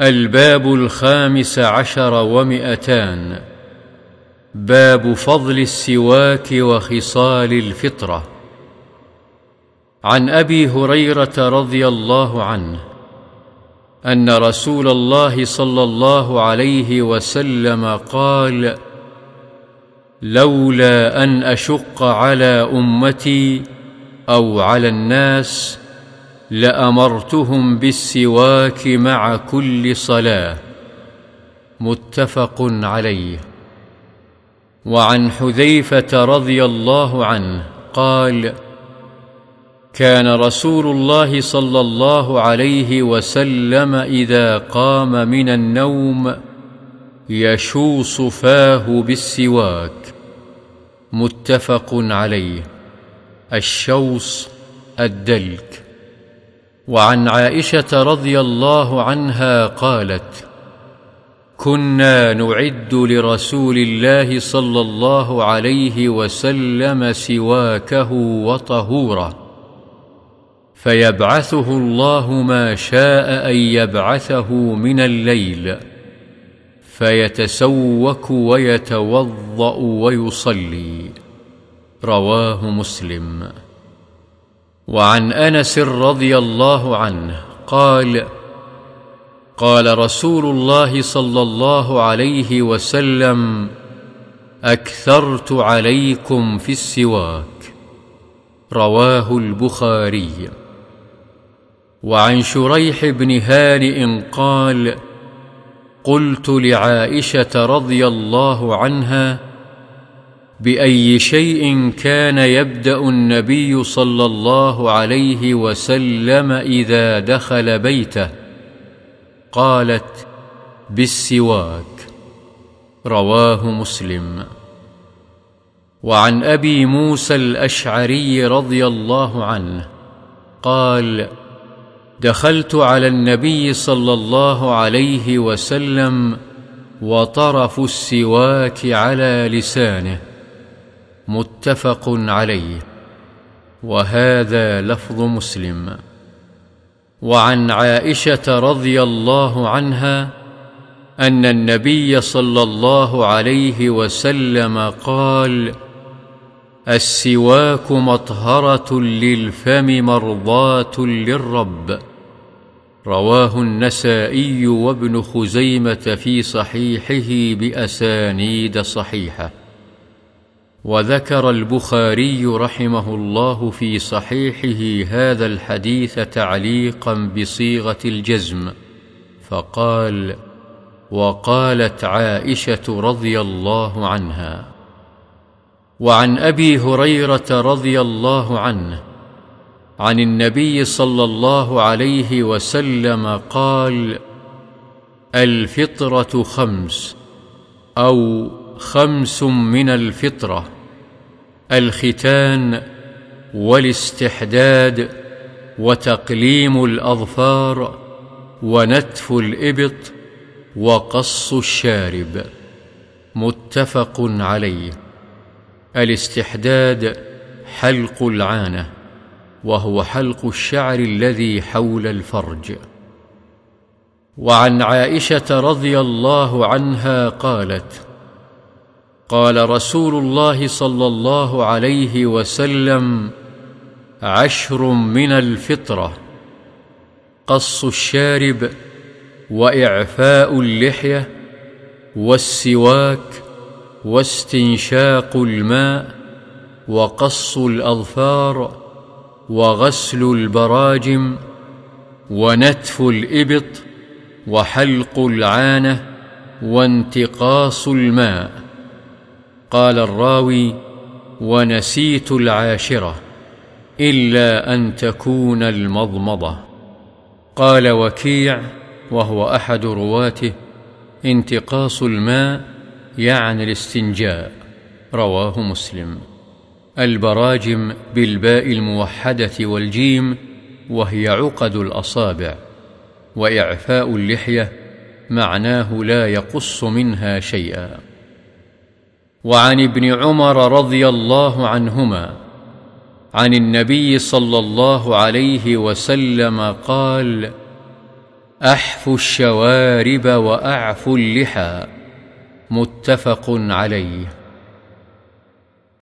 الباب الخامس عشر ومئتان. باب فضل السواك وخصال الفطرة. عن أبي هريرة رضي الله عنه أن رسول الله صلى الله عليه وسلم قال لولا أن أشق على أمتي أو على الناس لأمرتهم بالسواك مع كل صلاة متفق عليه. وعن حذيفة رضي الله عنه قال كان رسول الله صلى الله عليه وسلم إذا قام من النوم يشوص فاه بالسواك متفق عليه. الشوص الدلك. وعن عائشة رضي الله عنها قالت كنا نعد لرسول الله صلى الله عليه وسلم سواكه وطهوره فيبعثه الله ما شاء أن يبعثه من الليل فيتسوك ويتوضأ ويصلي. رواه مسلم. وعن أنس رضي الله عنه قال قال رسول الله صلى الله عليه وسلم أكثرت عليكم في السواك. رواه البخاري. وعن شريح بن هانئ قال قلت لعائشة رضي الله عنها بأي شيء كان يبدأ النبي صلى الله عليه وسلم إذا دخل بيته. قالت بالسواك. رواه مسلم. وعن أبي موسى الأشعري رضي الله عنه قال دخلت على النبي صلى الله عليه وسلم وطرف السواك على لسانه. متفق عليه. وهذا لفظ مسلم. وعن عائشة رضي الله عنها أن النبي صلى الله عليه وسلم قال السواك مطهرة للفم مرضاة للرب. رواه النسائي وابن خزيمة في صحيحه بأسانيد صحيحة. وذكر البخاري رحمه الله في صحيحه هذا الحديث تعليقا بصيغة الجزم فقال وقالت عائشة رضي الله عنها وعن أبي هريرة رضي الله عنه عن النبي صلى الله عليه وسلم قال الفطرة خمس أو خمس من الفطرة الختان والاستحداد وتقليم الأظفار ونتف الإبط وقص الشارب. متفق عليه. الاستحداد حلق العانة وهو حلق الشعر الذي حول الفرج. وعن عائشة رضي الله عنها قالت قال رسول الله صلى الله عليه وسلم عشر من الفطرة قص الشارب وإعفاء اللحية والسواك واستنشاق الماء وقص الأظفار وغسل البراجم ونتف الإبط وحلق العانة وانتقاص الماء قال الراوي ونسيت العاشرة إلا أن تكون المضمضة. قال وكيع وهو أحد رواته انتقاص الماء يعني الاستنجاء. رواه مسلم. البراجم بالباء الموحدة والجيم وهي عقد الأصابع وإعفاء اللحية معناه لا يقص منها شيئا. وعن ابن عمر رضي الله عنهما عن النبي صلى الله عليه وسلم قال احفو الشوارب واعفو اللحى متفق عليه.